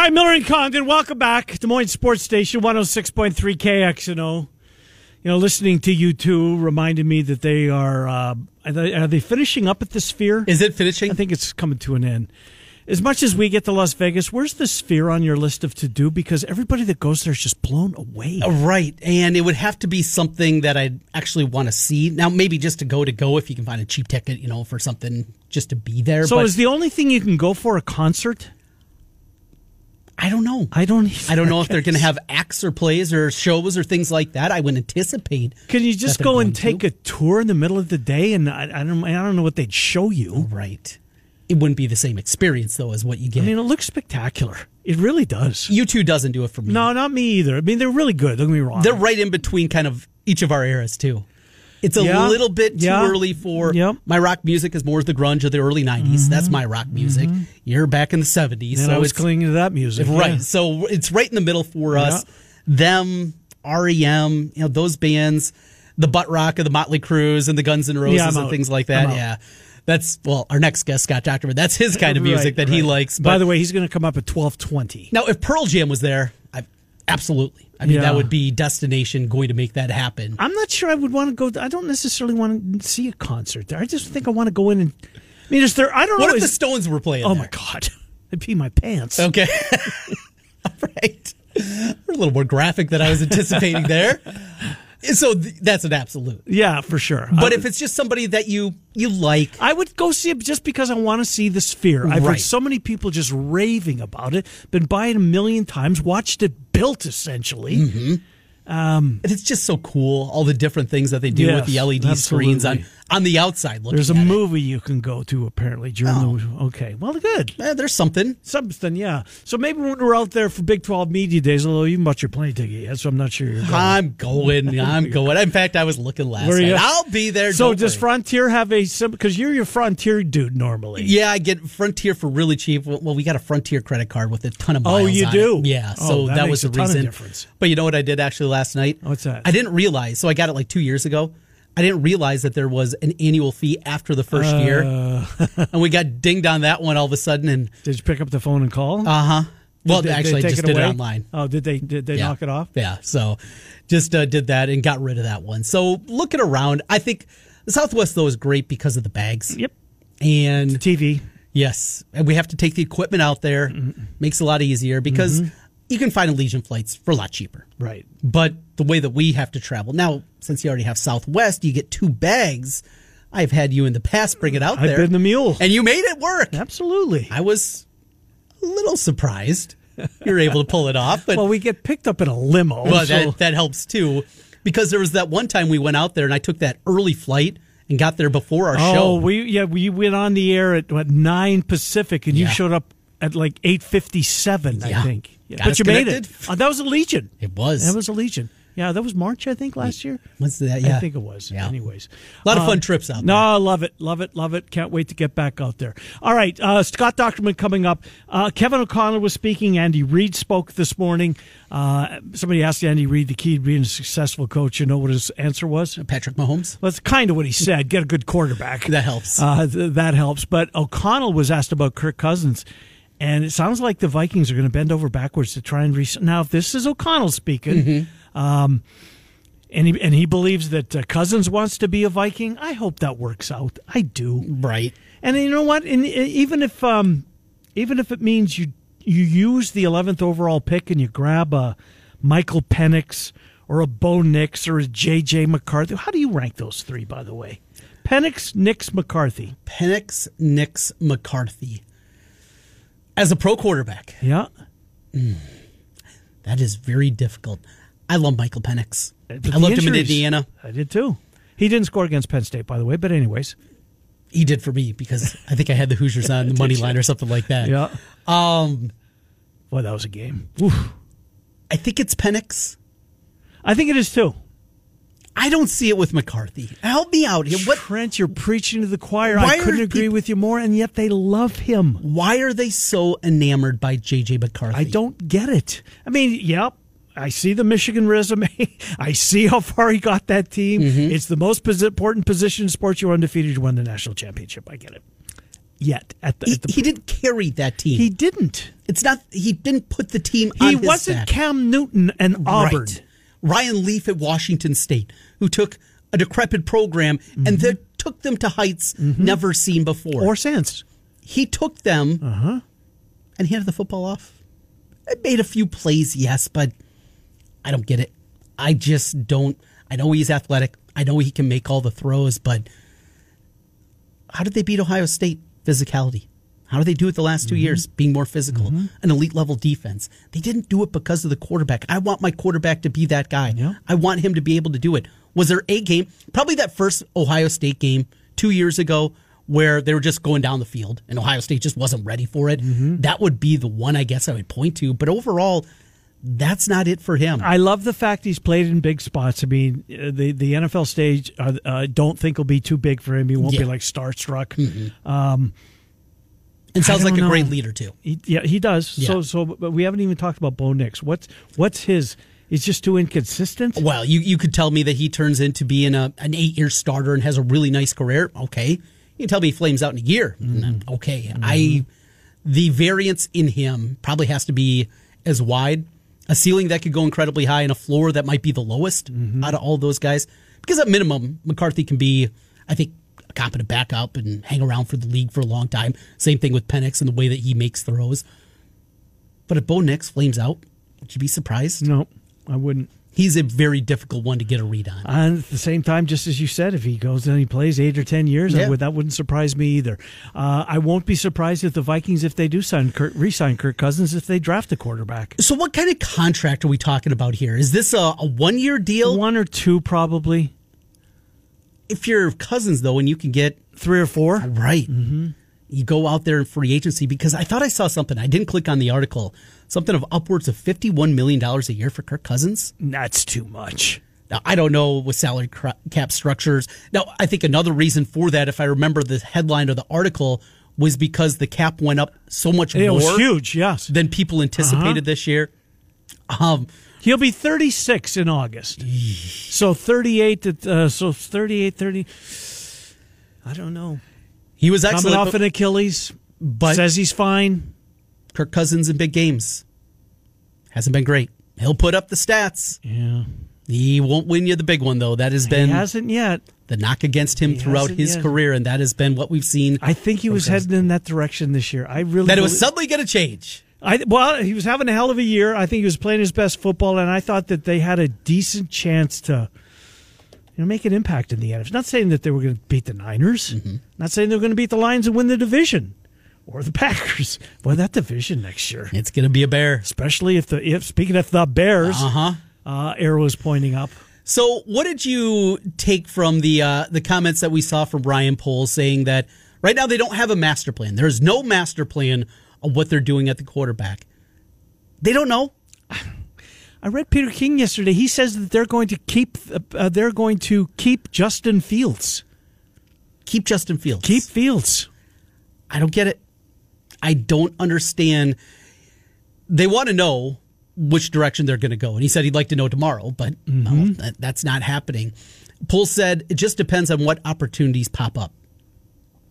Hi, Miller and Condon. Welcome back. Des Moines Sports Station, 106.3 KXNO. You know, listening to you two reminded me that they are, uh, are, they, are they finishing up at the Sphere? Is it finishing? I think it's coming to an end. As much as we get to Las Vegas, where's the Sphere on your list of to do? Because everybody that goes there is just blown away. Uh, Right, and it would have to be something that I'd actually want to see. Now, maybe just to go to go if you can find a cheap ticket, you know, for something just to be there. So but is the only thing you can go for a concert? I don't know. I don't. I don't know if they're going to have acts or plays or shows or things like that. I would anticipate. Can you just go and take to. a tour in the middle of the day? And I, I don't. I don't know what they'd show you. Oh, right. It wouldn't be the same experience though as what you get. I mean, it looks spectacular. It really does. U2 doesn't do it for me. No, not me either. I mean, they're really good. Don't get me wrong. They're right in between kind of each of our eras too. It's a Yeah. little bit too Yeah. early for Yep. my rock music is more the grunge of the early 90s. That's mm-hmm. my rock music. Mm-hmm. You're back in the 70s. and so I was clinging to that music. right. yeah. So it's right in the middle for us. Them, REM, you know, those bands, the butt rock of the Motley Crues and the Guns N' Roses and things like that. Yeah. That's well, our next guest, Scott Dochterman. That's his kind of music Right, that he right. likes. By the way, he's going to come up at twelve twenty. now, if Pearl Jam was there, absolutely. I mean, Yeah. that would be destination going to make that happen. I'm not sure I would want to go. I don't necessarily want to see a concert there. I just think I want to go in and. I mean, is there? I don't What know. What if the Stones were playing? oh there? my god! I'd pee my pants. Okay. All right. We're a little more graphic than I was anticipating there. So th- that's an absolute. Yeah, for sure. But if it's just somebody that you you like, I would go see it just because I want to see the Sphere. I've Right. heard so many people just raving about it. Been by it a million times. Watched it built essentially. Mm-hmm. and it's just so cool. All the different things that they do with the Yes, LED screens on absolutely. On the outside. Looking There's a at it. movie you can go to apparently during the. Okay, well, good. Eh, there's something. Something, yeah. So maybe when we're out there for Big 12 Media Days, although you bought your plane ticket yet, so I'm not sure you're going. I'm going. I'm going. In fact, I was looking last night. I'll be there. So does worry. Frontier have a because you're your Frontier dude normally? Yeah, I get Frontier for really cheap. Well, we got a Frontier credit card with a ton of money. Oh, you do? it. Yeah, Oh, so that that, makes was a the ton of reason. difference. But you know what I did actually last night? What's that? I didn't realize. So I got it like two years ago. I didn't realize that there was an annual fee after the first year, Uh. and we got dinged on that one all of a sudden. And Did you pick up the phone and call? uh huh. Well, Did actually, I just it did it online. Oh, did they did they Yeah. knock it off? Yeah, so just uh, did that and got rid of that one. So looking around, I think the Southwest though is great because of the bags. Yep. And TV. Yes, and we have to take the equipment out there. Makes it a lot easier because you can find Allegiant flights for a lot cheaper. Right. But the way that we have to travel now, since you already have Southwest, you get two bags. I've had you in the past bring it out I've there. been the mule. and you made it work. Absolutely. I was a little surprised you were able to pull it off, but well, we get picked up in a limo. well, so- that that helps too, because there was that one time we went out there and I took that early flight and got there before our oh, show. we yeah we went on the air at what nine Pacific, and you showed up at like eight fifty seven. I think. Yeah. But us you made it. Uh, that was Allegiant. It was. That was Allegiant. Yeah, that was March, I think, last year. What's that? Yeah. I think it was. Yeah. Anyways, A lot of fun Um, trips out there. No. I love it, love it, love it. Can't wait to get back out there. All right, uh, Scott Dochterman coming up. Uh, Kevin O'Connell was speaking. Andy Reid spoke this morning. Uh, somebody asked Andy Reid the key to being a successful coach. You know what his answer was? Patrick Mahomes. Well, that's kind of what he said. Get a good quarterback. That helps. Uh, th- that helps. But O'Connell was asked about Kirk Cousins, and it sounds like the Vikings are going to bend over backwards to try and re- now. If this is O'Connell speaking, Mm-hmm. um, and he and he believes that uh, Cousins wants to be a Viking, I hope that works out. I do. Right. And you know what? And even if um, even if it means you you use the eleventh overall pick and you grab a Michael Penix or a Bo Nix or a J.J. McCarthy, how do you rank those three? By the way, Penix, Nix, McCarthy. Penix Nix McCarthy. As a pro quarterback, Yeah, that is very difficult. I love Michael Penix. But I the loved him in Indiana. I did too. He didn't score against Penn State, by the way. But anyways, He did for me because I think I had the Hoosiers on the money line or something like that. yeah. Um, Boy, that was a game. Oof. I think it's Penix. I think it is too. I don't see it with McCarthy. Help me out here. What? Trent, you're preaching to the choir. I couldn't agree peop- with you more, and yet they love him. Why are they so enamored by JJ McCarthy? I don't get it. I mean, yep. I see the Michigan resume. I see how far he got that team. Mm-hmm. It's the most important position in sports. You're undefeated. You won the national championship. I get it. Yet at the, He, at the he didn't carry that team. he didn't. It's not he didn't put the team He wasn't back. Cam Newton and Auburn. Right. Ryan Leaf at Washington State, who took a decrepit program and then took them to heights never seen before. Mm-hmm. Or since. he took them Uh-huh. and handed the football off. It made a few plays, yes, but I don't get it. I just don't. I know he's athletic. I know he can make all the throws, but how did they beat Ohio State physicality? How did they do it the last 2 Mm-hmm. years, being more physical, an elite level defense? They didn't do it because of the quarterback. I want my quarterback to be that guy. Yeah. I want him to be able to do it. Was there a game, probably that first Ohio State game two years ago, where they were just going down the field and Ohio State just wasn't ready for it? Mm-hmm. That would be the one I guess I would point to. But overall, that's not it for him. I love the fact he's played in big spots. I mean, uh, the the NFL stage, I uh, don't think will be too big for him. He won't be like starstruck. And sounds like don't a great leader too. He, yeah, he does. So Yeah. so, but we haven't even talked about Bo Nix. What's what's his? He's just too inconsistent. Well, you, you could tell me that he turns into being a, an eight year starter and has a really nice career. Okay. You can tell me he flames out in a year. Mm-hmm. Okay. Mm-hmm. I the variance in him probably has to be as wide, a ceiling that could go incredibly high, and a floor that might be the lowest mm-hmm. out of all those guys. Because at minimum, McCarthy can be, I think, a competent backup and hang around for the league for a long time. Same thing with Penix and the way that he makes throws. But if Bo Nix flames out, would you be surprised? No, I wouldn't. He's a very difficult one to get a read on. And at the same time, just as you said, if he goes and he plays eight or ten years, I Yeah. would, that wouldn't surprise me either. Uh, I won't be surprised if the Vikings, if they do sign Kirk, re-sign Kirk Cousins, if they draft a quarterback, So, what kind of contract are we talking about here? Is this a, a one year deal? one or two probably, If you're cousins, though, and you can get three or four. right, you go out there in free agency because I thought I saw something. I didn't click on the article. Something of upwards of $51 million a year for Kirk Cousins. That's too much. Now, I don't know with salary cap structures. Now, I think another reason for that, if I remember the headline of the article, was because the cap went up so much It more was huge. Yes, than people anticipated this year. Um, he'll be thirty six in August. so thirty eight. Uh, so 38, 30. I don't know. he was Coming excellent. off but- an Achilles, but says he's fine. Kirk Cousins in big games hasn't been great. He'll put up the stats. Yeah, He won't win you the big one though. That has he been hasn't yet. the knock against him He throughout his yet. career, and that has been what we've seen. I think he was heading in that direction this year. I really that it was suddenly going to change. I well, he was having a hell of a year. I think he was playing his best football, and I thought that they had a decent chance to, you know, make an impact in the NFC. Not saying that they were going to beat the Niners. Mm-hmm. Not saying they were going to beat the Lions and win the division, or the Packers. Boy, that division next year, It's going to be a bear. especially if the if speaking of the Bears, Uh huh. uh, arrow is pointing up. So, what did you take from the uh, the comments that we saw from Ryan Poles saying that right now they don't have a master plan? There is no master plan what they're doing at the quarterback. They don't know. I read Peter King yesterday. He says that they're going to keep uh, they're going to keep Justin Fields. Keep Justin Fields. Keep Fields. I don't get it. I don't understand. They want to know which direction they're going to go. And he said he'd like to know tomorrow, but no, that, that's not happening. Poles said it just depends on what opportunities pop up.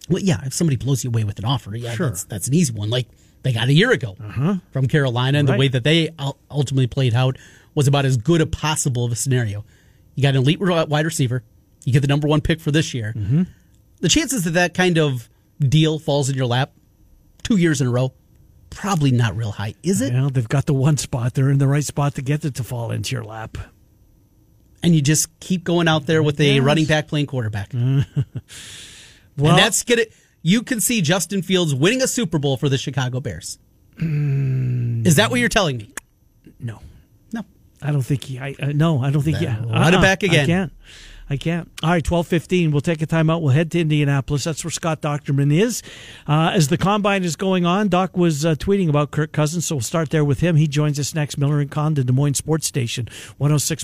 Well, yeah, if somebody blows you away with an offer, yeah, Sure. that's, that's an easy one. Like they got a year ago uh-huh. from Carolina, and Right. the way that they ultimately played out was about as good a possible of a scenario. You got an elite wide receiver. You get the number one pick for this year. Mm-hmm. The chances that that kind of deal falls in your lap two years in a row, probably not real high, is it? Know, they've got the one spot. They're in the right spot to get it to fall into your lap. And you just keep going out there with a running back playing quarterback. Well, and that's gonna you can see Justin Fields winning a Super Bowl for the Chicago Bears. Is that what you're telling me? no. No. I don't think he. I uh, no. I don't think. Yeah, run it back again. I can't. I can't. All right, twelve fifteen. We'll take a timeout. We'll head to Indianapolis. That's where Scott Dochterman is. Uh, as the combine is going on, Doc was uh, tweeting about Kirk Cousins, so we'll start there with him. He joins us next. Miller and Con, the Des Moines Sports Station, one hundred six.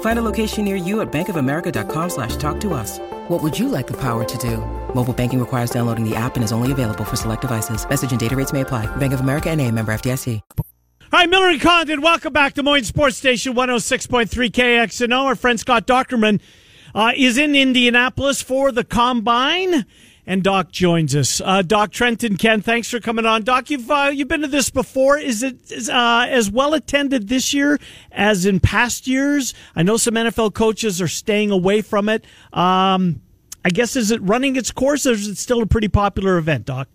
Find a location near you at bankofamerica.com slash talk to us. What would you like the power to do? Mobile banking requires downloading the app and is only available for select devices. Message and data rates may apply. Bank of America and a member FDIC. Hi, Miller and Condon. Welcome back to Moines Sports Station 106.3 KXNO. Our friend Scott Dochterman uh, is in Indianapolis for the Combine and Doc joins us. Uh, Doc Trenton Ken, thanks for coming on. Doc, you've uh, you've been to this before. Is it uh, as well attended this year as in past years? I know some NFL coaches are staying away from it. Um, I guess is it running its course, or is it still a pretty popular event, Doc?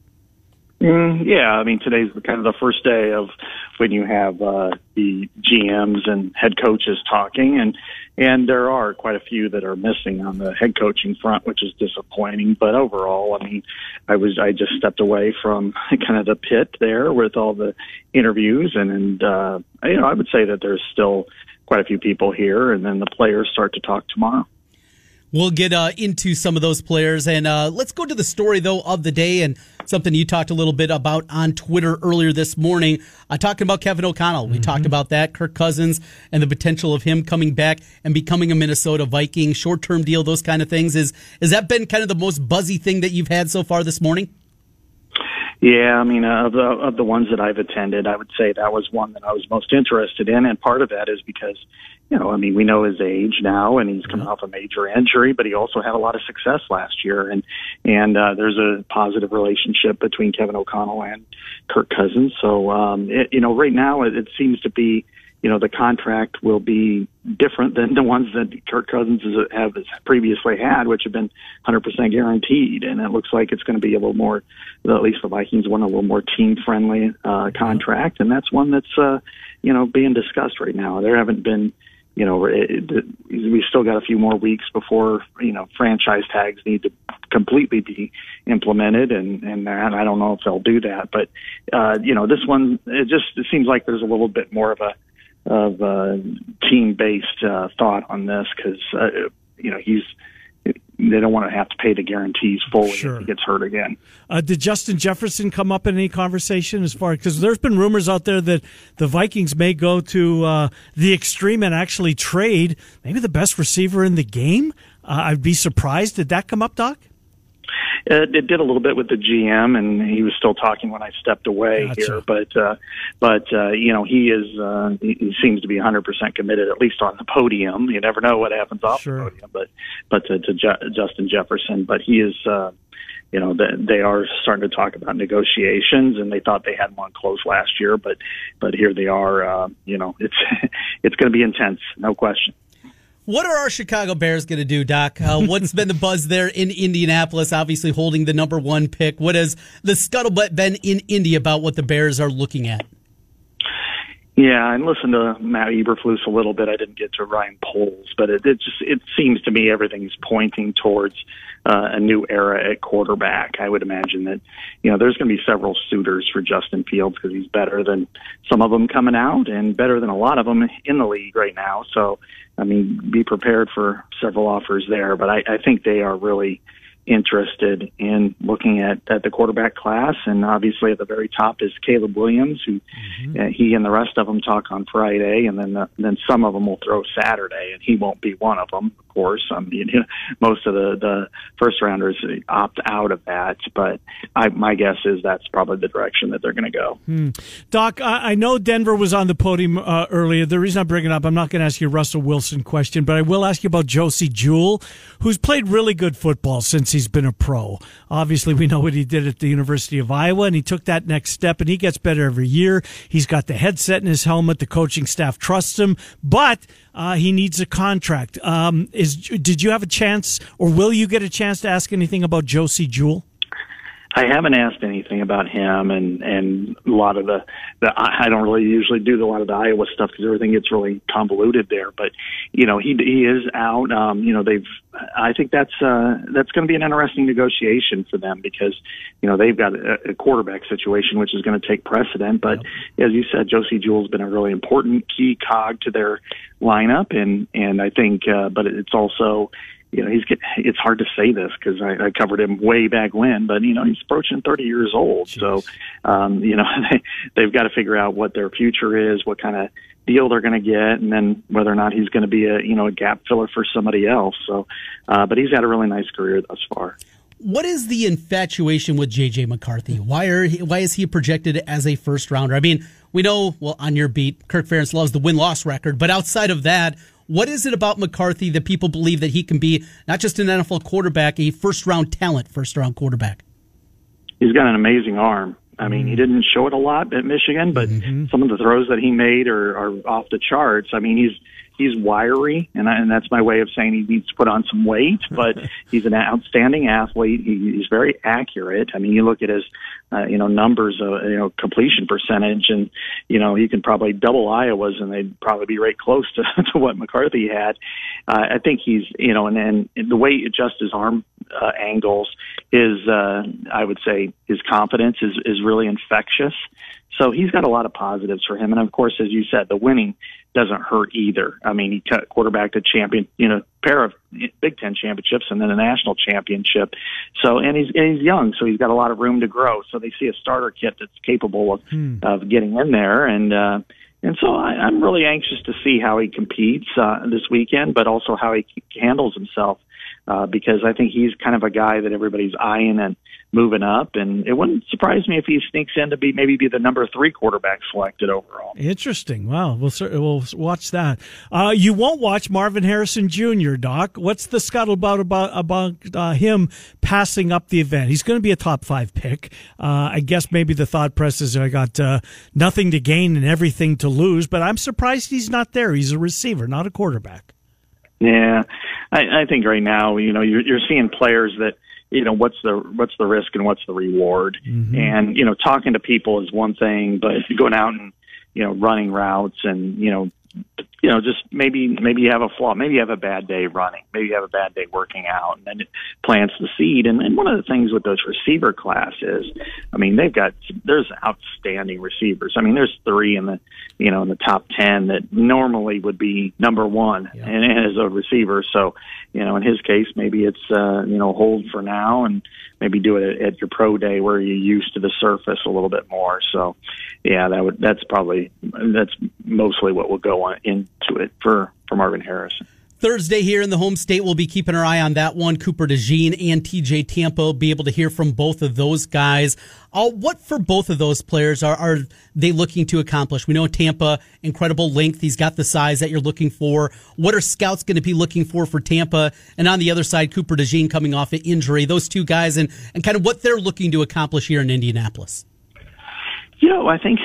Mm, yeah, I mean today's kind of the first day of when you have uh, the GMs and head coaches talking, and and there are quite a few that are missing on the head coaching front, which is disappointing. But overall, I mean, I was I just stepped away from kind of the pit there with all the interviews, and and uh, you know I would say that there's still quite a few people here, and then the players start to talk tomorrow. We'll get uh, into some of those players, and uh, let's go to the story though of the day and something you talked a little bit about on Twitter earlier this morning. Uh, talking about Kevin O'Connell, we mm-hmm. talked about that, Kirk Cousins, and the potential of him coming back and becoming a Minnesota Viking, short term deal, those kind of things. Is has that been kind of the most buzzy thing that you've had so far this morning? Yeah, I mean, uh, of the of the ones that I've attended, I would say that was one that I was most interested in, and part of that is because, you know, I mean, we know his age now, and he's coming off a major injury, but he also had a lot of success last year, and and uh, there's a positive relationship between Kevin O'Connell and Kirk Cousins. So, um, it, you know, right now it, it seems to be you know, the contract will be different than the ones that Kirk Cousins have previously had, which have been 100% guaranteed. And it looks like it's going to be a little more, at least the Vikings want a little more team friendly uh, contract. And that's one that's, uh, you know, being discussed right now. There haven't been, you know, it, it, we still got a few more weeks before, you know, franchise tags need to completely be implemented. And, and I don't know if they'll do that. But, uh, you know, this one, it just it seems like there's a little bit more of a, of a team based uh, thought on this because uh, you know he's they don't want to have to pay the guarantees fully sure. if he gets hurt again. Uh, did Justin Jefferson come up in any conversation as far because there's been rumors out there that the Vikings may go to uh, the extreme and actually trade maybe the best receiver in the game? Uh, I'd be surprised. Did that come up, Doc? It, it did a little bit with the GM, and he was still talking when I stepped away gotcha. here. But uh, but uh, you know he is uh, he, seems to be 100 percent committed, at least on the podium. You never know what happens off sure. the podium, but but to, to Justin Jefferson, but he is. Uh, you know they are starting to talk about negotiations and they thought they had one close last year but but here they are uh you know it's it's going to be intense no question what are our Chicago Bears going to do, Doc? Uh, what's been the buzz there in Indianapolis, obviously holding the number one pick? What has the scuttlebutt been in Indy about what the Bears are looking at? Yeah, and listen to Matt Eberflus a little bit. I didn't get to Ryan Poles, but it, it just it seems to me everything's pointing towards uh, a new era at quarterback. I would imagine that you know there's going to be several suitors for Justin Fields because he's better than some of them coming out and better than a lot of them in the league right now. So I mean, be prepared for several offers there. But I, I think they are really interested in looking at, at the quarterback class. And obviously, at the very top is Caleb Williams, who mm-hmm. uh, he and the rest of them talk on Friday, and then the, then some of them will throw Saturday, and he won't be one of them, of course. I mean, you know, most of the the first rounders opt out of that, but I, my guess is that's probably the direction that they're going to go. Hmm. Doc, I, I, know Denver was on the podium uh, earlier. The reason I'm bringing up, I'm not going to ask you a Russell Wilson question, but I will ask you about Josey Jewell, who's played really good football since he's been a pro. Obviously, we know what he did at the University of Iowa, and he took that next step, and he gets better every year. He's got the headset in his helmet. The coaching staff trusts him, but uh, he needs a contract. Um, is did you have a chance, or will you get a chance to ask anything about Josey Jewell? I haven't asked anything about him and and a lot of the the I don't really usually do a lot of the Iowa stuff because everything gets really convoluted there. But you know he he is out. Um, you know they've I think that's uh, that's going to be an interesting negotiation for them because you know they've got a, a quarterback situation which is going to take precedent. But yep. as you said, Josey Jewell's been a really important key cog to their lineup, and and I think uh, but it's also you know, he's get, it's hard to say this because I, I covered him way back when, but you know, he's approaching 30 years old. Jeez. So, um, you know, they, they've got to figure out what their future is, what kind of deal they're going to get, and then whether or not he's going to be a, you know, a gap filler for somebody else. So, uh, but he's had a really nice career thus far. What is the infatuation with JJ McCarthy? Why are he, why is he projected as a first rounder? I mean, we know well on your beat, Kirk Ferentz loves the win loss record, but outside of that, what is it about McCarthy that people believe that he can be not just an NFL quarterback, a first round talent, first round quarterback? He's got an amazing arm. I mean, he didn't show it a lot at Michigan, but mm-hmm. some of the throws that he made are, are off the charts. I mean, he's he's wiry, and, I, and that's my way of saying he needs to put on some weight. But he's an outstanding athlete. He, he's very accurate. I mean, you look at his uh, you know numbers, uh, you know completion percentage, and you know you can probably double Iowa's, and they'd probably be right close to, to what McCarthy had. Uh, I think he's you know, and then the way he adjusts his arm uh, angles is, uh, I would say, his confidence is is really infectious. So he's got a lot of positives for him, and of course, as you said, the winning doesn't hurt either. I mean, he cut quarterback to champion, you know, pair of Big Ten championships and then a national championship. So, and he's and he's young, so he's got a lot of room to grow. So they see a starter kit that's capable of hmm. of getting in there, and uh, and so I, I'm really anxious to see how he competes uh, this weekend, but also how he handles himself uh, because I think he's kind of a guy that everybody's eyeing and moving up. And it wouldn't surprise me if he sneaks in to be maybe be the number three quarterback selected overall. Interesting. Wow. We'll we'll watch that. Uh, you won't watch Marvin Harrison Jr. Doc. What's the scuttlebutt about about uh, him passing up the event? He's going to be a top five pick. Uh, I guess maybe the thought press is I got uh, nothing to gain and everything to lose. But I'm surprised he's not there. He's a receiver, not a quarterback. Yeah, I, I think right now, you know, you're, you're seeing players that, you know, what's the what's the risk and what's the reward, mm-hmm. and you know, talking to people is one thing, but going out and you know, running routes and you know, you know, just maybe maybe you have a flaw, maybe you have a bad day running, maybe you have a bad day working out, and then it plants the seed. And, and one of the things with those receiver classes, I mean, they've got there's outstanding receivers. I mean, there's three in the you know in the top ten that normally would be number one yeah. and, and as a receiver. So, you know, in his case, maybe it's uh, you know hold for now and maybe do it at your pro day where you're used to the surface a little bit more. So, yeah, that would that's probably that's mostly what will go on into it for for Marvin Harrison. Thursday here in the home state, we'll be keeping our eye on that one. Cooper DeJean and TJ Tampa be able to hear from both of those guys. Uh, what for both of those players are, are they looking to accomplish? We know Tampa, incredible length. He's got the size that you're looking for. What are scouts going to be looking for for Tampa? And on the other side, Cooper DeJean coming off an injury. Those two guys and, and kind of what they're looking to accomplish here in Indianapolis. You know, I think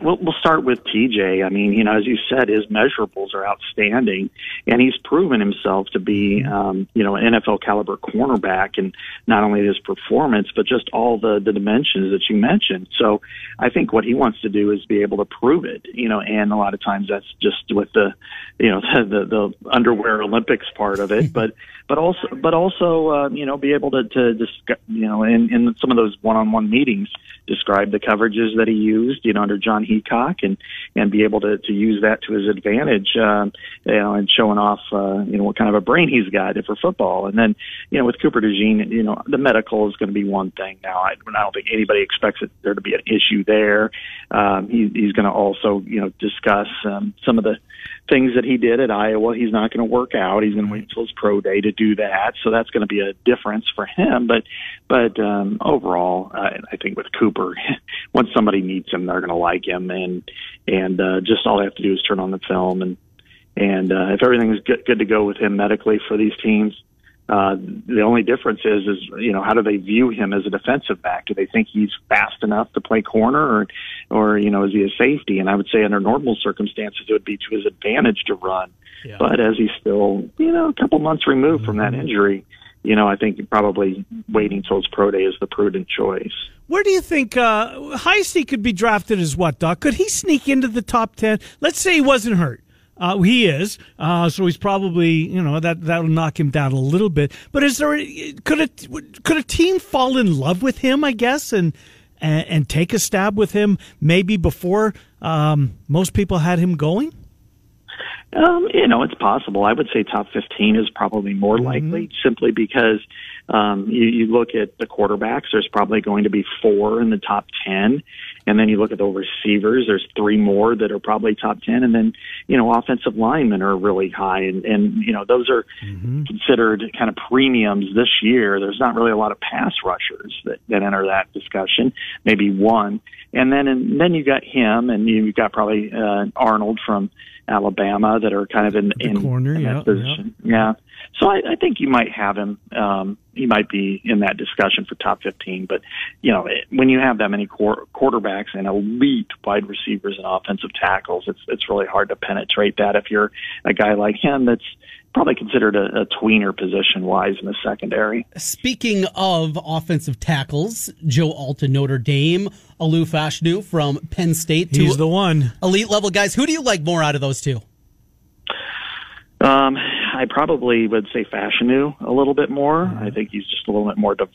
we'll, we'll start with TJ. I mean, you know, as you said, his measurables are outstanding, and he's proven himself to be, um, you know, an NFL caliber cornerback, and not only his performance, but just all the the dimensions that you mentioned. So, I think what he wants to do is be able to prove it, you know, and a lot of times that's just with the, you know, the the, the underwear Olympics part of it, but but also but also uh, you know be able to to discuss, you know in in some of those one on one meetings describe the coverages that he used, you know, under Jon Heacock, and and be able to to use that to his advantage, um, you know, and showing off, uh, you know, what kind of a brain he's got for football. And then, you know, with Cooper DeJean, you know, the medical is going to be one thing. Now, I, I don't think anybody expects it, there to be an issue there. Um, he, he's going to also, you know, discuss um, some of the things that he did at Iowa. He's not going to work out. He's going to wait until his pro day to do that. So that's going to be a difference for him. But but um, overall, uh, I think with Cooper, once somebody meets him, they're going to like him, and and uh, just all they have to do is turn on the film, and and uh, if everything's good, good to go with him medically for these teams. Uh, the only difference is, is you know, how do they view him as a defensive back? Do they think he's fast enough to play corner, or, or you know, is he a safety? And I would say under normal circumstances, it would be to his advantage to run. Yeah. But as he's still, you know, a couple months removed mm-hmm. from that mm-hmm. injury, you know, I think probably waiting till his pro day is the prudent choice. Where do you think uh, Heisey could be drafted as what, Doc? Could he sneak into the top 10? Let's say he wasn't hurt. Uh, he is, uh, so he's probably you know that that'll knock him down a little bit. But is there could a could a team fall in love with him? I guess and and, and take a stab with him maybe before um, most people had him going. Um, you know, it's possible. I would say top 15 is probably more Mm-hmm. likely simply because um, you, you look at the quarterbacks, there's probably going to be four in the top 10. And then you look at the receivers, there's three more that are probably top 10. And then, you know, offensive linemen are really high. And, and you know, those are considered kind of premiums this year. There's not really a lot of pass rushers that, that enter that discussion, maybe one. And then, and then you got him and you've got probably uh, Arnold from Alabama that are kind of in, in, corner, in yeah, that position. Yeah. So I, I think you might have him. Um, he might be in that discussion for top 15. But, you know, it, when you have that many quar- quarterbacks and elite wide receivers and offensive tackles, it's, it's really hard to penetrate that if you're a guy like him that's probably considered a, a tweener position wise in the secondary. Speaking of offensive tackles, Joe Alton, Notre Dame, Olu Fashanu from Penn State, He's the one. elite level guys. Who do you like more out of those two? Um, I probably would say Fashanu a little bit more. I think he's just a little bit more de-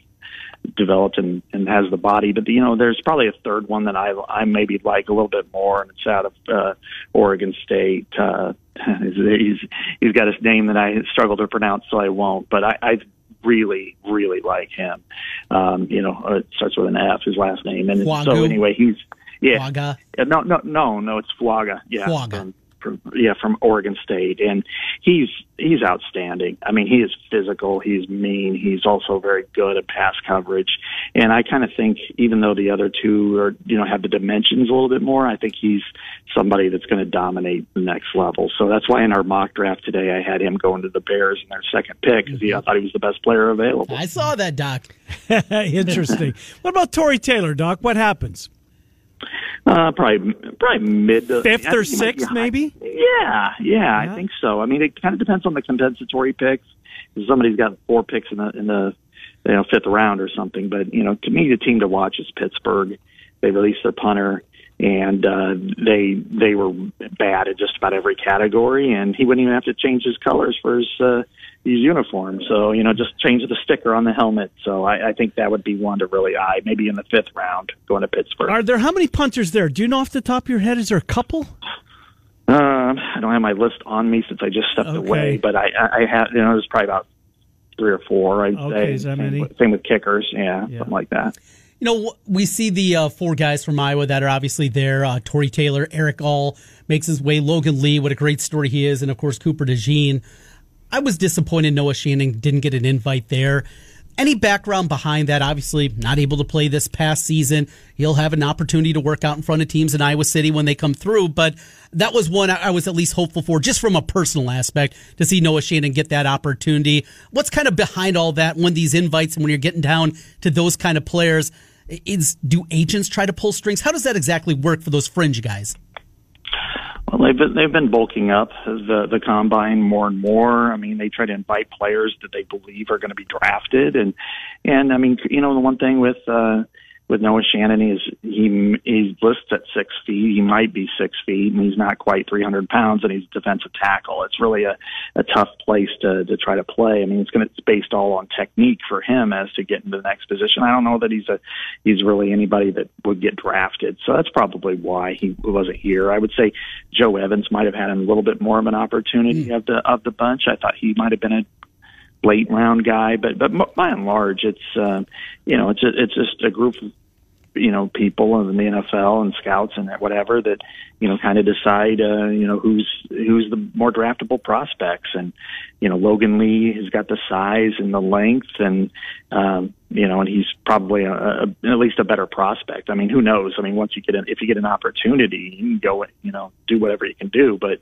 developed and, and has the body. But you know, there's probably a third one that I I maybe like a little bit more, and it's out of uh, Oregon State. Uh, he's he's- he's got his name that I struggle to pronounce, so I won't. But I, I really really like him. Um, you know, uh, it starts with an F. His last name, and so anyway, he's yeah. Waga. Uh, No, no, no, no. It's Flaga. Yeah, Flaga. From, from, yeah, from Oregon State, and he's he's outstanding. I mean, he is physical. He's mean. He's also very good at pass coverage. And I kind of think, even though the other two are, you know, have the dimensions a little bit more, I think he's somebody that's going to dominate the next level. So that's why in our mock draft today, I had him going to the Bears in their second pick because I mm-hmm. thought he was the best player available. I saw that, Doc. Interesting. what about Tory Taylor, Doc? What happens? Uh, probably, probably mid to- Fifth or sixth, maybe? Yeah, yeah, Yeah. I think so. I mean, it kind of depends on the compensatory picks. If somebody's got four picks in the in the you know fifth round or something, but you know, to me, the team to watch is Pittsburgh. They released their punter, and uh, they they were bad at just about every category, and he wouldn't even have to change his colors for his uh, his uniform. So you know, just change the sticker on the helmet. So I, I think that would be one to really eye, maybe in the fifth round, going to Pittsburgh. Are there how many punters there? Do you know off the top of your head? Is there a couple? Um, I don't have my list on me since I just stepped Okay. away, but I, I I have, you know, there's probably about three or four, I'd Okay, say. is that same, many? With, same with kickers, yeah, Yeah. something like that. You know, we see the uh, four guys from Iowa that are obviously there. Uh, Tory Taylor, Erick All makes his way. Logan Lee, what a great story he is, and of course Cooper DeJean. I was disappointed Noah Shannon didn't get an invite there. Any background behind that? Obviously, not able to play this past season. He'll have an opportunity to work out in front of teams in Iowa City when they come through. But that was one I was at least hopeful for, just from a personal aspect, to see Noah Shannon get that opportunity. What's kind of behind all that when these invites and when you're getting down to those kind of players? Is do agents try to pull strings? How does that exactly work for those fringe guys? Well, they've been, they've been bulking up the the combine more and more. I mean, they try to invite players that they believe are going to be drafted, and and I mean, you know, the one thing with uh, with Noah Shannon is he he's listed at six feet. He might be six feet, and he's not quite three hundred pounds, and he's a defensive tackle. It's really a a tough place to to try to play. I mean, it's going to it's based all on technique for him as to get into the next position. I don't know that he's a he's really anybody that would get drafted. So that's probably why he wasn't here. I would say Joe Evans might have had a little bit more of an opportunity of the of the bunch. I thought he might have been a late round guy, but but by and large, it's uh, you know it's a, it's just a group of you know people in the NFL and scouts and whatever that you know kind of decide uh, you know who's who's the more draftable prospects and you know Logan Lee has got the size and the length and um, you know and he's probably a, a, at least a better prospect. I mean who knows? I mean once you get an, if you get an opportunity you can go you know do whatever you can do but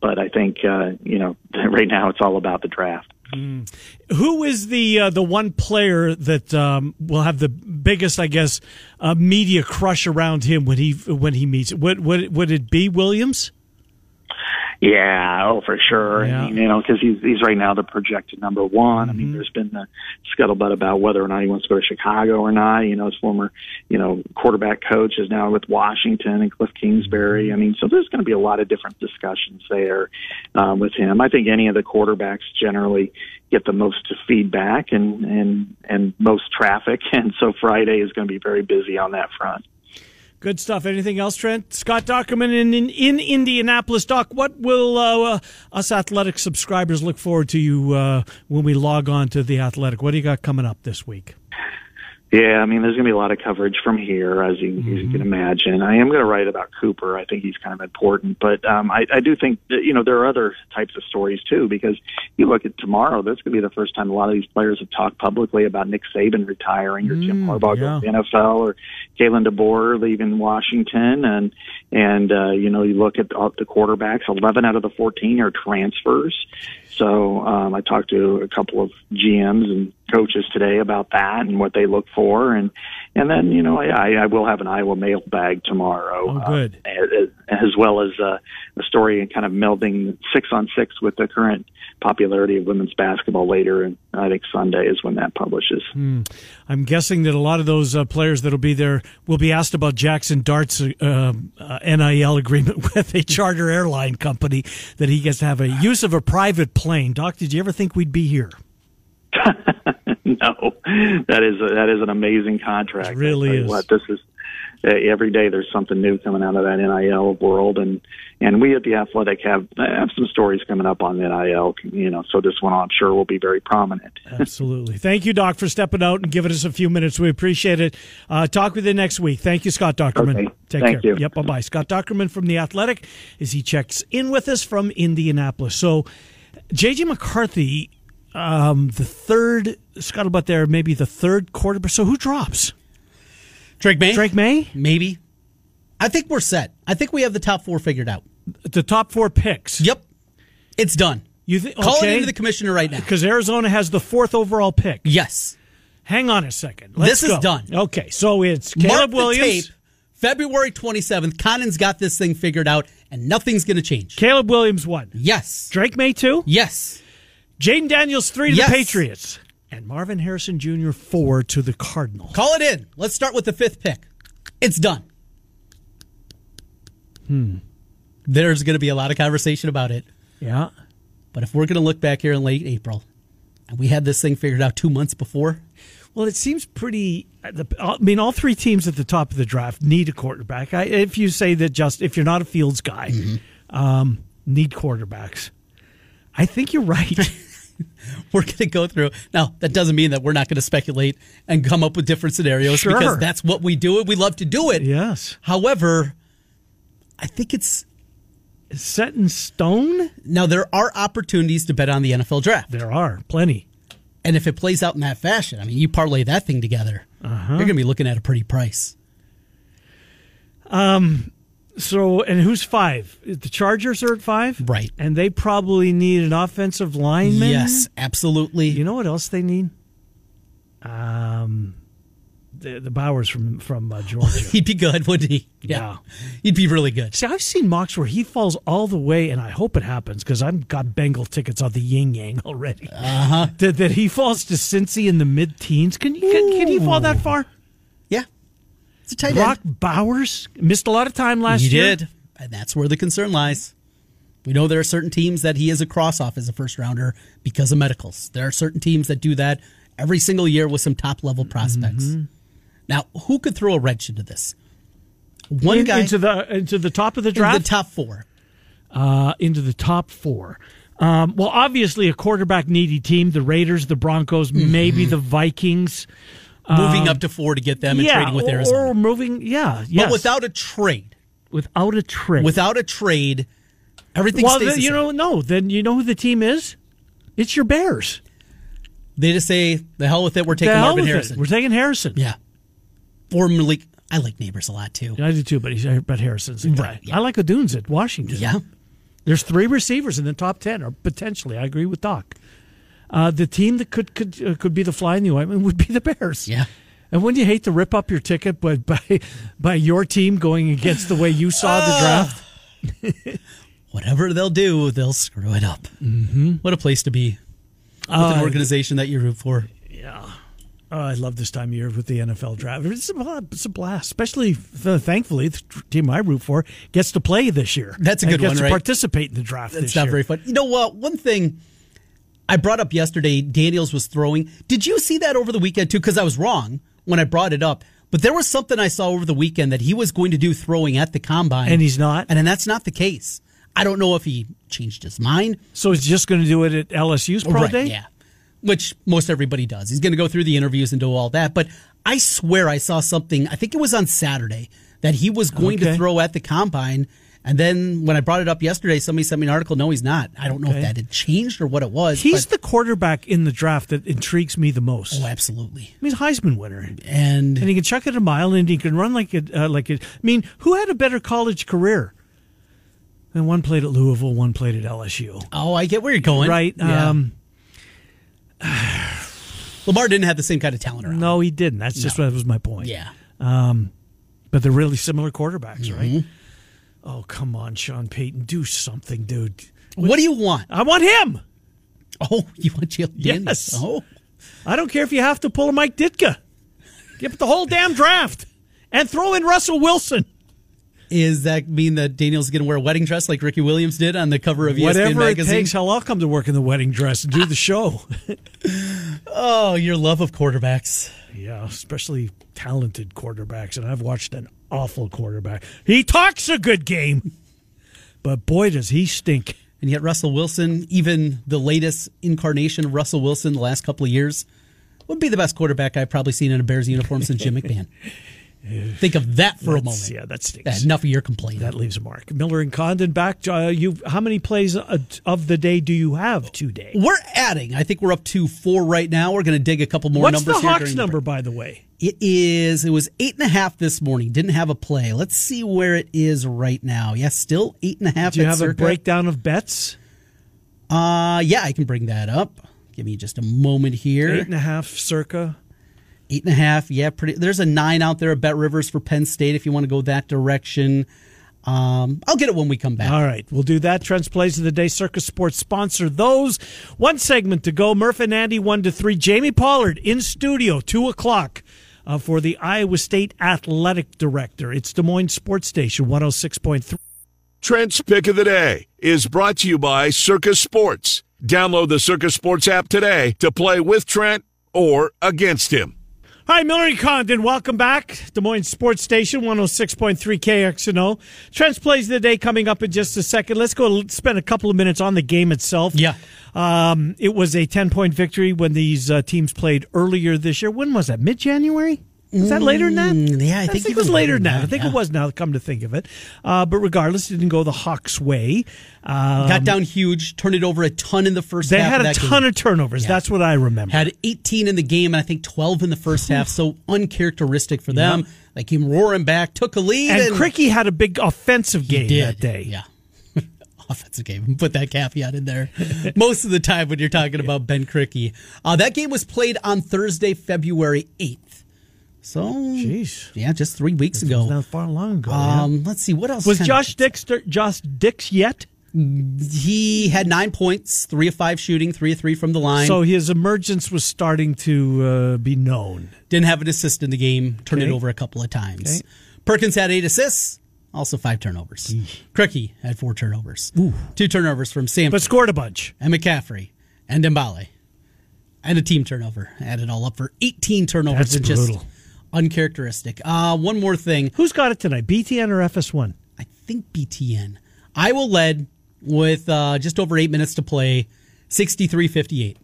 but I think uh, you know right now it's all about the draft. Who is the uh, the one player that um, will have the biggest, I guess, uh, media crush around him when he when he meets? Would would would it be Williams? Yeah, oh for sure. Yeah. I mean, you know, because he's he's right now the projected number one. I mean, there's been the scuttlebutt about whether or not he wants to go to Chicago or not. You know, his former you know quarterback coach is now with Washington and Kliff Kingsbury. I mean, so there's going to be a lot of different discussions there um, with him. I think any of the quarterbacks generally get the most feedback and and and most traffic, and so Friday is going to be very busy on that front. Good stuff. Anything else, Trent? Scott Dochterman in, in, in Indianapolis. Doc, what will uh, uh, us athletic subscribers look forward to you uh, when we log on to the athletic? What do you got coming up this week? Yeah, I mean, there's going to be a lot of coverage from here, as you, as you can imagine. I am going to write about Cooper. I think he's kind of important, but um, I, I do think that, you know there are other types of stories too. Because you look at tomorrow, that's going to be the first time a lot of these players have talked publicly about Nick Saban retiring or Jim Harbaugh yeah. going to the NFL or Kalen DeBoer leaving Washington, and and uh, you know you look at the, the quarterbacks. Eleven out of the fourteen are transfers. So um, I talked to a couple of GMs and coaches today about that and what they look for, and and then you know I, I will have an Iowa mailbag tomorrow. Oh, good. Uh, as, as well as uh, a story and kind of melding six on six with the current popularity of women's basketball later, and I think Sunday is when that publishes. I'm guessing that a lot of those uh, players that'll be there will be asked about Jackson Dart's uh, uh, NIL agreement with a charter airline company that he gets to have a use of a private plane. Doc, did you ever think we'd be here? no, that is a, that is an amazing contract. It really I tell you is. What this is. Uh, every day there's something new coming out of that NIL world, and and we at the Athletic have have some stories coming up on the NIL. You know, so this one I'm sure will be very prominent. Absolutely. Thank you, Doc, for stepping out and giving us a few minutes. We appreciate it. Uh, talk with you next week. Thank you, Scott Dochterman. Okay. Take Thank care. you. Yep. Bye bye. Scott Dochterman from the Athletic as he checks in with us from Indianapolis. So, JJ McCarthy, um, the third scuttlebutt there, maybe the third quarterback. So who drops? Drake Maye? Drake Maye, Maybe. I think we're set. I think we have the top four figured out. the top four picks. Yep. It's done. You th- Call okay. it into the commissioner right now. because Arizona has the fourth overall pick. Yes. Hang on a second. Let's This is go. done. Okay, so it's Mark Caleb the Williams. tape. February 27th. Condon's got this thing figured out, and nothing's going to change. Caleb Williams one. Yes. Drake Maye two. Yes. Jayden Daniels three to Yes. the Patriots, and Marvin Harrison Jr. four to the Cardinals. Call it in. Let's start with the fifth pick. It's done. Hmm. There's going to be a lot of conversation about it. Yeah, But if we're going to look back here in late April, and we had this thing figured out two months before, well, it seems pretty. I mean, all three teams at the top of the draft need a quarterback. I, if you say that, just if you're not a Fields guy, Mm-hmm. um, need quarterbacks. I think you're right. we're going to go through. Now, that doesn't mean that we're not going to speculate and come up with different scenarios Sure. because that's what we do. We love to do it. yes, However, I think it's set in stone. now there are opportunities to bet on the NFL draft. There are plenty. And if it plays out in that fashion, I mean, you parlay that thing together, Uh-huh. you're going to be looking at a pretty price. So, and who's five? The Chargers are at five, Right. And they probably need an offensive lineman. Yes, absolutely. You know what else they need? Um, the the Bowers from from uh, Georgia. He'd be good, wouldn't he? Yeah. He'd be really good. See, I've seen mocks where he falls all the way, and I hope it happens because I've got Bengal tickets on the Yin Yang already. Uh Uh-huh. That, that he falls to Cincy in the mid teens. Can you can, can he fall that far? Yeah. It's a tight Brock end. Bowers missed a lot of time last He year. did. And that's where the concern lies. We know there are certain teams that he is a cross off as a first rounder because of medicals. There are certain teams that do that every single year with some top level prospects. Mm-hmm. Now, who could throw a wrench into this? One In- guy into the into the top of the draft. the top four. uh, into the top four. Um, well, obviously, a quarterback needy team: the Raiders, the Broncos, Mm-hmm. maybe the Vikings. Moving up to four to get them and Um, yeah, trading with Arizona. or moving. Yeah, yes. But without a trade, without a trade. without a trade, everything well, then, you know, no. Then you know who the team is. It's your Bears. They just say, the hell with it, we're taking Marvin with it. Harrison. We're taking Harrison. yeah. Or Malik. I like Nabers a lot too. I do too, but he's but Harrison's the guy. Right, yeah. I like Odunze at Washington. Yeah. There's three receivers in the top ten, or potentially. I agree with Doc. Uh, the team that could could uh, could be the fly in the ointment would be the Bears. Yeah. And wouldn't you hate to rip up your ticket by by, by your team going against the way you saw the draft? whatever they'll do, they'll screw it up. Mm-hmm. What a place to be with an Uh, organization that you root for. Yeah. Oh, I love this time of year with the NFL draft. It's a, it's a blast, especially th- thankfully the team I root for gets to play this year. That's a And good gets one, to right? participate in the draft That's this not year. very fun. You know what? One thing I brought up yesterday, Daniels was throwing. Did you see that over the weekend too? Because I was wrong when I brought it up. But there was something I saw over the weekend that he was going to do throwing at the combine, And he's not? And then that's not the case. I don't know if he changed his mind. So he's just going to do it at LSU's pro right, day. Yeah. Which most everybody does. He's going to go through the interviews and do all that. But I swear I saw something, I think it was on Saturday, that he was going to throw at the combine. And then when I brought it up yesterday, somebody sent me an article. No, he's not. I don't know Okay. if that had changed or what it was. He's the quarterback in the draft that intrigues me the most. Oh, absolutely. He's a Heisman winner, And and he can chuck it a mile, and he can run like a uh, like I mean, who had a better college career? And one played at Louisville, one played at LSU. oh, I get where you're going. Right? Yeah. Um, Lamar didn't have the same kind of talent around. no, he didn't. That's just what was my point. Yeah. but they're really similar quarterbacks, Mm-hmm. right? Oh, come on, Sean Payton, do something, dude. What do you want? I want him. Oh, you want Jalen Yes. Daniels? Oh, I don't care if you have to pull a Mike Ditka. Give it the whole damn draft and throw in Russell Wilson. is that mean that Daniel's going to wear a wedding dress like Ricky Williams did on the cover of ESPN Whatever it magazine? takes, hell, I'll come to work in the wedding dress and do the show. Oh, your love of quarterbacks. yeah, especially talented quarterbacks. And I've watched an awful quarterback. He talks a good game, but boy, does he stink. And yet, Russell Wilson, even the latest incarnation of Russell Wilson the last couple of years, would be the best quarterback I've probably seen in a Bears uniform since Jim McMahon. Think of that for a moment. Yeah, that stinks. Enough of your complaining. That leaves a mark. Miller and Condon back. Uh, you, how many plays uh, of the day do you have today? we're adding. I think we're up to four right now. We're going to dig a couple more What's the numbers here Hawks during number, break. by the way? It is. It was eight and a half this morning. Didn't have a play. Let's see where it is right now. Yeah, still eight and a half. Do you have a breakdown of bets? Uh, yeah, I can bring that up. Give me just a moment here. Eight and a half, circa. Eight and a half. Yeah, pretty. There's a nine out there at Bet Rivers for Penn State if you want to go that direction. Um, I'll get it when we come back. All right, we'll do that. Trent's plays of the day. Circa Sports sponsor those. One segment to go. Murph and Andy one to three. Jamie Pollard in studio two o'clock uh, for the Iowa State athletic director. It's Des Moines Sports Station one hundred six point three. Trent's Pick of the Day is brought to you by Circa Sports. Download the Circa Sports app today to play with Trent or against him. Hi, Miller and Condon. Welcome back. Des Moines Sports Station, 106.3 KXNO. Trent's plays of the day coming up in just a second. Let's go spend a couple of minutes on the game itself. Yeah. Um, it was a 10 point victory when these uh, teams played earlier this year. When was that? Mid January? Was that later than that? Mm, yeah, I think it was later than that. I think yeah. it was now, come to think of it. Uh, but regardless, it didn't go the Hawks' way. Um, Got down huge, turned it over a ton in the first they half. had of a ton game. of turnovers. Yeah. That's what I remember. Had 18 in the game and I think 12 in the first half. So uncharacteristic for them. They came roaring back, took a lead, and Krikke had a big offensive game that day. Yeah. Offensive game. Put that caveat in there. Most of the time when you're talking about Ben Krikke. Uh, that game was played on Thursday, February 8th. So, Jeez. yeah, just three weeks It was ago. not far long ago. yeah. Um, let's see, what else? Was kinda- Josh Dix Josh Dix yet? He had nine points, three of five shooting, three of three from the line. So his emergence was starting to uh, be known. Didn't have an assist in the game, turned it over a couple of times. Okay. Perkins had eight assists, also five turnovers. Krikke had four turnovers. Two turnovers from Sam But scored a bunch. and McCaffery and Dembele. And a team turnover. Add it all up for 18 turnovers. That's It's just brutal. Uncharacteristic. Uh, one more thing. Who's got it tonight? BTN or FS1? I think BTN. Iowa led with uh, just over eight minutes to play, 63 58.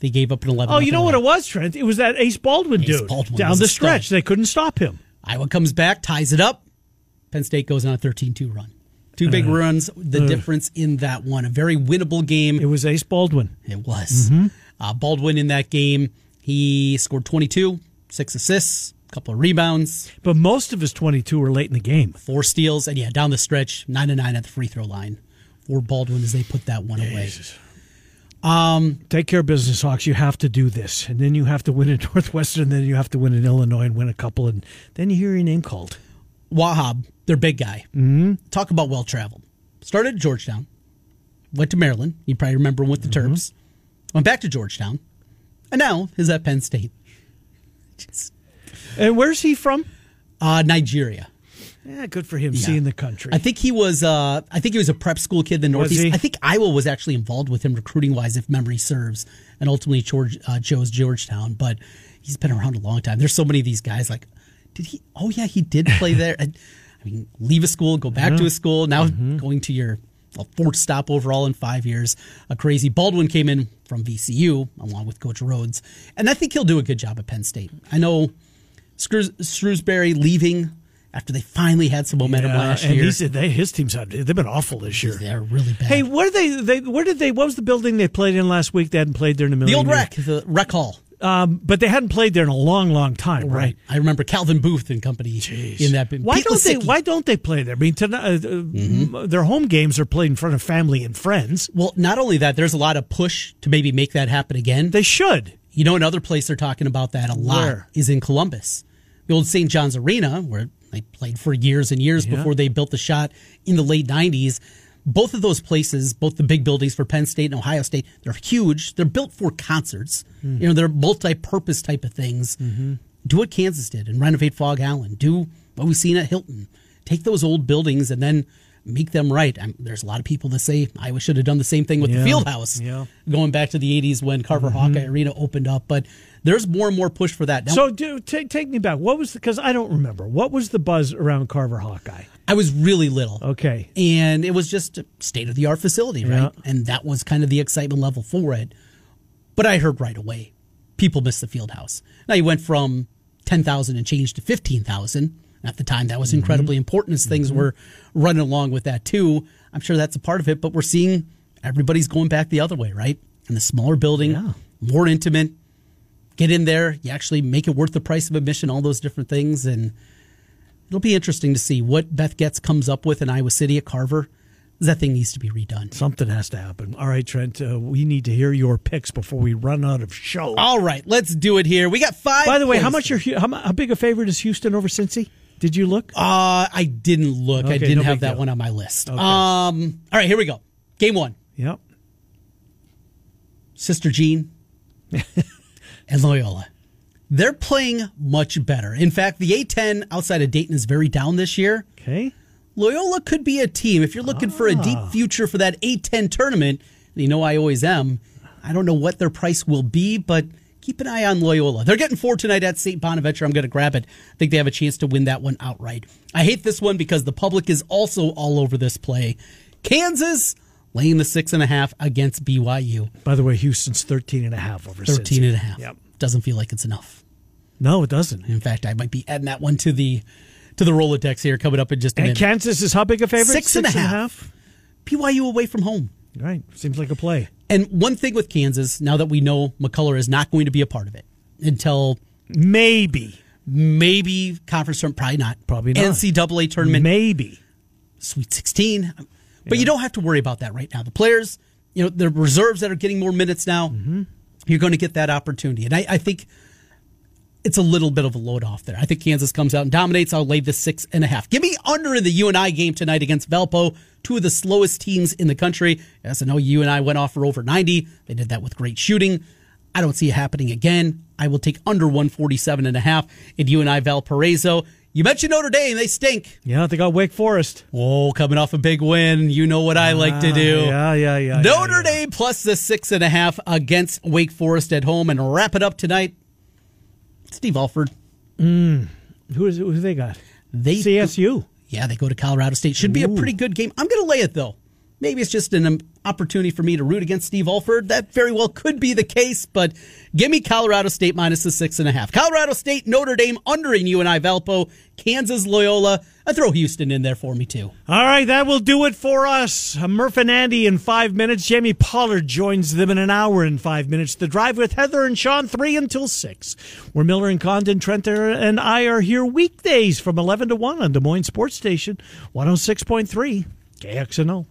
They gave up an 11. Oh, you know what it was, Trent? It was that Ace Baldwin Ace dude Baldwin down the stretch. They couldn't stop him. Iowa comes back, ties it up. Penn State goes on a 13 2 run. Two big runs. The difference in that one. A very winnable game. It was Ace Baldwin. It was. Uh, Baldwin in that game, he scored 22, six assists, couple of rebounds, But most of his 22 were late in the game. four steals, and yeah, down the stretch, nine to nine at the free throw line for Baldwin as they put that one away. Take care of business, Hawks. You have to do this. And then you have to win in Northwestern, and then you have to win in Illinois and win a couple. And then you hear your name called. Wahab, their big guy. Mm-hmm. Talk about well traveled. started at Georgetown, went to Maryland. You probably remember him with the Mm-hmm. Terps. Went back to Georgetown, and now is at Penn State. Just, And where's he from? uh, Nigeria. Yeah, good for him Yeah. seeing the country. I think he was. Uh, I think he was a prep school kid in the Northeast. I think Iowa was actually involved with him recruiting wise, if memory serves, and ultimately George uh, chose Georgetown. But he's been around a long time. There's so many of these guys. Like, did he? Oh yeah, he did play there. I mean, leave a school, go back to a school. Now Mm-hmm. going to your well, fourth stop overall in five years. A crazy Baldwin came in from VCU along with Coach Rhoades, and I think he'll do a good job at Penn State. I know Screws- Shrewsberry leaving after they finally had some momentum Yeah, last and year. he's, they, his teams have they've been awful this year. They're really bad. Hey, where they, they where did they? What was the building they played in last week? They hadn't played there in a million. the old years. rec, the rec hall. um, but they hadn't played there in a long, long time, right? I remember Calvin Booth and company in that. Why Pete don't they? Why don't they play there? I mean, tonight, uh, uh, their home games are played in front of family and friends. Well, not only that, there's a lot of push to maybe make that happen again. They should. You know, another place they're talking about that a lot Where? is in Columbus, the old St. John's Arena, where they played for years and years Yeah. before they built the Schott in the late '90s. Both of those places, both the big buildings for Penn State and Ohio State, they're huge. They're built for concerts. Hmm. You know, they're multi-purpose type of things. Mm-hmm. Do what Kansas did and renovate Phog Allen. Do what we've seen at Hilton. Take those old buildings and then make them right. i there's a lot of people that say Iowa should have done the same thing with Yeah. the field house Yeah. going back to the 80s when Carver mm-hmm. Hawkeye Arena opened up. But there's more and more push for that. Now, So, do, take take me back. What was because I don't remember. What was the buzz around Carver Hawkeye? I was really little. Okay, And it was just a state of the art facility, right? And that was kind of the excitement level for it. But I heard right away people miss the field house. Now you went from 10,000 and change to 15,000. At the time, that was Mm-hmm. incredibly important as things were running along with that too. I'm sure that's a part of it, but we're seeing everybody's going back the other way, right? And the smaller building, Yeah. more intimate. Get in there, you actually make it worth the price of admission, all those different things. And it'll be interesting to see what Beth Goetz comes up with in Iowa City at Carver. That thing needs to be redone. something has to happen. All right, Trent. Uh, we need to hear your picks before we run out of show. All right, let's do it here. We got five. By the way, how much are how, how big a favorite is Houston over Cincy? Did you look? Uh, I didn't look. I didn't no have that deal. one on my list. Okay. Um, all right, here we go. Game one. Yep. Sister Jean and Loyola. They're playing much better. In fact, the A10 outside of Dayton is very down this year. Okay. Loyola could be a team if you're looking for a deep Ah. future for that A10 tournament. And you know I always am. I don't know what their price will be, but keep an eye on Loyola. They're getting four tonight at St. Bonaventure. I'm going to grab it. I think they have a chance to win that one outright. I hate this one because the public is also all over this play. Kansas laying the six and a half against BYU. By the way, Houston's 13 and a half over 13 Cincy. and a half. Yep. Doesn't feel like it's enough. No, it doesn't. In fact, I might be adding that one to the to the Rolodex here coming up in just a And minute. Kansas is how big a favorite? Six and a half. BYU away from home. Right. Seems like a play. And one thing with Kansas, now that we know McCullar is not going to be a part of it until Maybe. maybe conference tournament, probably not. Probably not. NCAA tournament, Maybe. Sweet 16. But you don't have to worry about that right now. The players, you know, the reserves that are getting more minutes now, Mm-hmm. you're going to get that opportunity. And I, I think it's a little bit of a load off there. I think Kansas comes out and dominates. I'll lay the six and a half. Give me under in the UNI game tonight against Valpo, two of the slowest teams in the country. As I know, UNI went off for over 90. They did that with great shooting. I don't see it happening again. I will take under 147 and a half in UNI Valparaiso. You mentioned Notre Dame. They stink. Yeah, they got Wake Forest. Oh, coming off a big win. You know what I like to ah, do. Yeah, yeah, yeah. Notre yeah, yeah. Dame plus the six and a half against Wake Forest at home and wrap it up tonight. Steve Alford. Who is it? who they got? They CSU. Yeah, they go to Colorado State. Should be a pretty good game. I'm going to lay it though. Maybe it's just an um, opportunity for me to root against Steve Alford. That very well could be the case, but give me Colorado State minus the six and a half. Colorado State, Notre Dame under in UNI Valpo, Kansas Loyola. I throw Houston in there for me too. All right, that will do it for us. Murph and Andy in five minutes. Jamie Pollard joins them in an hour and five minutes. The drive with Heather and Sean, three until six. Where Miller and Condon, Trent and I are here weekdays from 11 to 1 on Des Moines Sports Station, 106.3 KXNO.